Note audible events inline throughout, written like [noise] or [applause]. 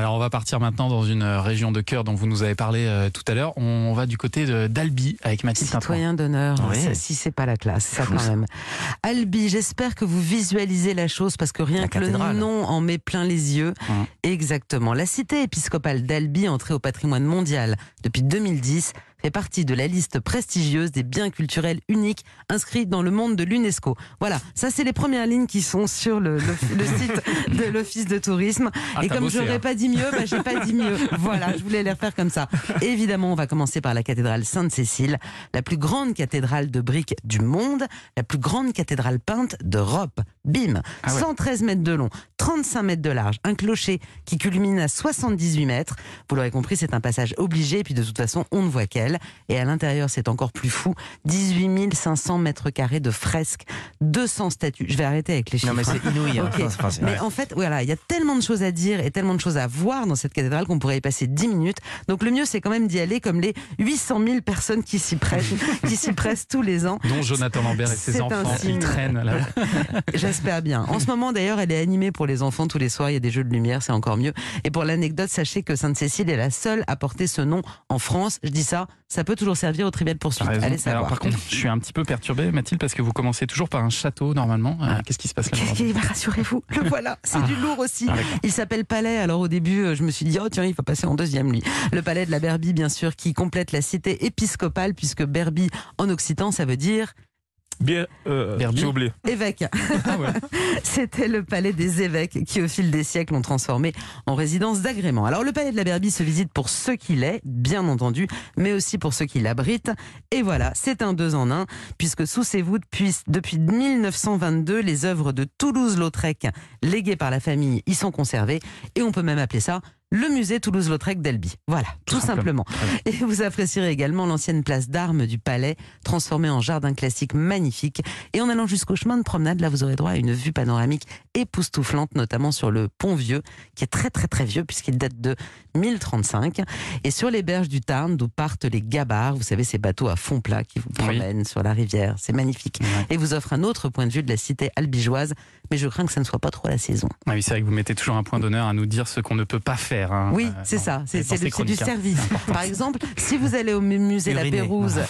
Alors on va partir maintenant dans une euh, région de cœur dont vous nous avez parlé euh, tout à l'heure. On va du côté d'Albi avec Mathilde. Citoyen d'honneur, ça, si c'est pas la classe, ça quand même. Albi, j'espère que vous visualisez la chose parce que rien La que le nom en met plein les yeux. Mhm. Exactement. La cité épiscopale d'Albi, entrée au patrimoine mondial depuis 2010, fait partie de la liste prestigieuse des biens culturels uniques inscrits dans le monde de l'UNESCO. Voilà, ça c'est les premières lignes qui sont sur le, le- le site de l'Office de tourisme. Ah, Et comme bossé, j'aurais hein. pas dit mieux, bah, j'ai pas dit mieux. Voilà, je voulais les refaire comme ça. Évidemment, on va commencer par la cathédrale Sainte-Cécile, la plus grande cathédrale de briques du monde, la plus grande cathédrale peinte d'Europe. Bim Ah ouais. 113 mètres de long, 35 mètres de large, un clocher qui culmine à 78 mètres. Vous l'aurez compris, c'est un passage obligé, et puis de toute façon, on ne voit qu'elle. Et à l'intérieur, c'est encore plus fou. 18 500 mètres carrés de fresques, 200 statues. Je vais arrêter avec les chiffres. Non, mais c'est inouï. hein. Ok. Enfin, c'est- Mais en fait, voilà, il y a tellement de choses à dire et tellement de choses à voir dans cette cathédrale qu'on pourrait y passer 10 minutes. Donc le mieux, c'est quand même d'y aller comme les 800 000 personnes qui s'y pressent, [laughs] qui s'y pressent tous les ans. Dont Jonathan Lambert et ses enfants, ils traînent là. [laughs] J'espère bien. En ce moment, d'ailleurs, elle est animée pour les enfants tous les soirs. Il y a des jeux de lumière, c'est encore mieux. Et pour l'anecdote, sachez que Sainte-Cécile est la seule à porter ce nom en France. Je dis ça, ça peut toujours servir au tribunal poursuite. T'as raison. Allez Alors, savoir. par contre, je suis un petit peu perturbé, Mathilde, parce que vous commencez toujours par un château normalement. Euh, Qu'est-ce qui se passe là rassurez-vous Le voilà, c'est Ah. du lourd aussi. Ah. Il s'appelle Palais. Alors au début, euh, je me suis dit, oh tiens, il va passer en deuxième lui. Le Palais de la Berbie, bien sûr, qui complète la cité épiscopale, puisque Berbie en occitan, ça veut dire Bien, euh, j'ai oublié. évêque. Ah ouais. [laughs] C'était le palais des évêques qui, au fil des siècles, l'ont transformé en résidence d'agrément. Alors, le palais de la Berbie se visite pour ce qu'il est, bien entendu, mais aussi pour ceux qui l'abritent. Et voilà, c'est un deux en un, puisque sous ses voûtes, puis, depuis 1922, les œuvres de Toulouse-Lautrec, léguées par la famille, y sont conservées. Et on peut même appeler ça le musée Toulouse-Lautrec d'Albi. Voilà, tout, Tout simplement. Et vous apprécierez également l'ancienne place d'armes du palais, transformée en jardin classique magnifique. Et en allant jusqu'au chemin de promenade, là, vous aurez droit à une vue panoramique époustouflante, notamment sur le pont Vieux, qui est très très très vieux puisqu'il date de 1035. Et sur les berges du Tarn, d'où partent les gabarres, vous savez, ces bateaux à fond plat qui vous promènent sur la rivière. C'est magnifique. Ouais. Et vous offre un autre point de vue de la cité albigeoise. Mais je crains que ça ne soit pas trop la saison. Ah oui, c'est vrai que vous mettez toujours un point d'honneur à nous dire ce qu'on ne peut pas faire. Hein, Oui, euh, c'est ça. C'est du, hein. service. [laughs] Par exemple, si vous allez au mu- musée La. Pérouse,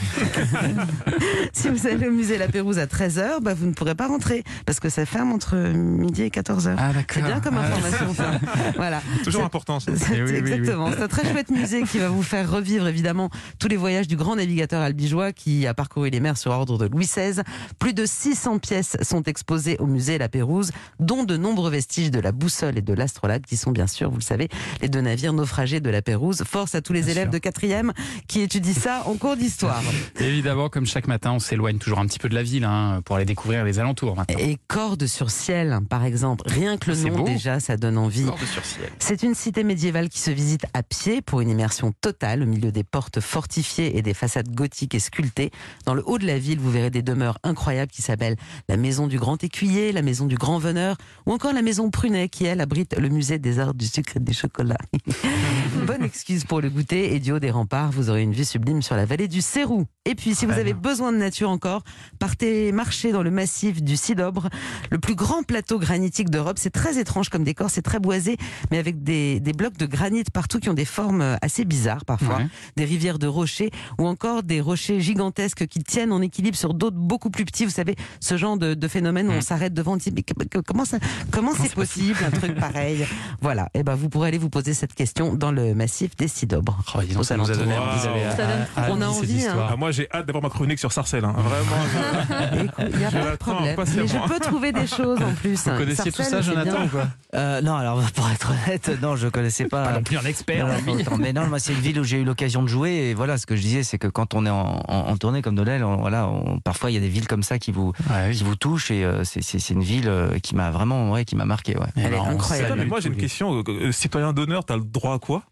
[laughs] [laughs] si vous allez au musée La Pérouse à 13h, bah, vous ne pourrez pas rentrer parce que ça ferme entre midi et 14h. Ah d'accord. C'est bien comme Ah, information, ça. Voilà. Toujours important. ça. C'est- Eh oui, oui. C'est un très chouette musée qui va vous faire revivre évidemment tous les voyages du grand navigateur albigeois qui a parcouru les mers sur ordre de Louis XVI. Plus de 600 pièces sont exposées au musée La Pérouse, dont de nombreux vestiges de la boussole et de l'astrolabe qui sont bien sûr, vous le savez, les deux navires naufragés de la Pérouse. Force à tous les Bien élèves sûr. de quatrième qui étudient ça en cours d'histoire. [laughs] Évidemment, comme chaque matin, on s'éloigne toujours un petit peu de la ville hein, pour aller découvrir les alentours maintenant. Et Corde sur ciel, par exemple. Rien que le C'est nom beau. déjà, ça donne envie. Corde sur ciel. C'est une cité médiévale qui se visite à pied pour une immersion totale au milieu des portes fortifiées et des façades gothiques et sculptées. Dans le haut de la ville, vous verrez des demeures incroyables qui s'appellent la maison du grand écuyer, la maison du grand veneur ou encore la maison Prunet qui, elle, abrite le musée des arts du sucre et du [laughs] Bonne excuse pour le goûter et du haut des remparts, vous aurez une vue sublime sur la vallée du Cérou. Et puis, si vous avez besoin de nature encore, partez marcher dans le massif du Cidobre, le plus grand plateau granitique d'Europe. C'est très étrange comme décor, c'est très boisé, mais avec des, des blocs de granit partout qui ont des formes euh, assez bizarres parfois, Ouais. des rivières de rochers ou encore des rochers gigantesques qui tiennent en équilibre sur d'autres beaucoup plus petits. Vous savez, ce genre de, de phénomène où on s'arrête devant, on dit mais comment ça, comment c'est possible un truc [laughs] pareil? Voilà. Et ben vous pourrez aller vous poser cette question dans le massif des Cidobres. Oh, donc, ça nous a donné envie d'aller on a envie, hein. Ah, moi, j'ai hâte d'avoir ma chronique sur Sarcelles. hein. Vraiment. [laughs] Il n'y a Je pas de problème. Mais je peux trouver des choses en plus. Vous connaissiez tout ça, Jonathan ou quoi Euh, non, alors pour être honnête, non, je connaissais pas. Pas non plus un expert. Non, lui. non, autant. mais non, moi c'est une ville où j'ai eu l'occasion de jouer et voilà ce que je disais, c'est que quand on est en, en- en tournée comme Nolel, on- voilà, on- parfois il y a des villes comme ça qui vous Ouais, oui. qui vous touchent et euh, c'est- une ville euh, qui m'a vraiment ouais, qui m'a marqué. Ouais. Elle est incroyable. Mais moi, j'ai une question. Euh, citoyen d'honneur, t'as le droit à quoi?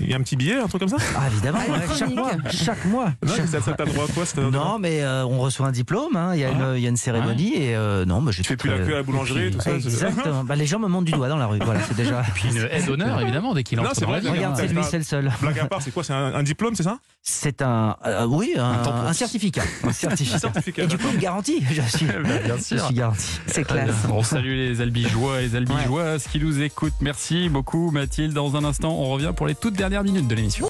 Il y a un petit billet, un truc comme ça Ah, évidemment, Ah, ouais, chaque mois. Chaque mois. Non, Chaque ça, droit à quoi Non, mais euh, on reçoit un diplôme, hein, il y, a une- il y a une cérémonie et euh, non, bah, j'ai Tu fais plus la queue à la boulangerie, tout ça Exactement. Bah, les gens me montrent du doigt dans la rue. Voilà, c'est déjà. Puis une aide d'honneur, évidemment, dès qu'il Non, entre c'est. Regarde, c'est lui, c'est le seul. Blague à part, c'est quoi C'est un, un diplôme, c'est ça C'est un, euh, oui, un, un certificat. Un certificat. Certificat. Et du coup, une garantie. Je suis, bien je sûr. suis garanti. C'est classe. On salue les albigeois et les albigeoises qui nous écoutent. Merci beaucoup Mathilde. Dans un instant, on revient pour les toutes dernières minutes de l'émission.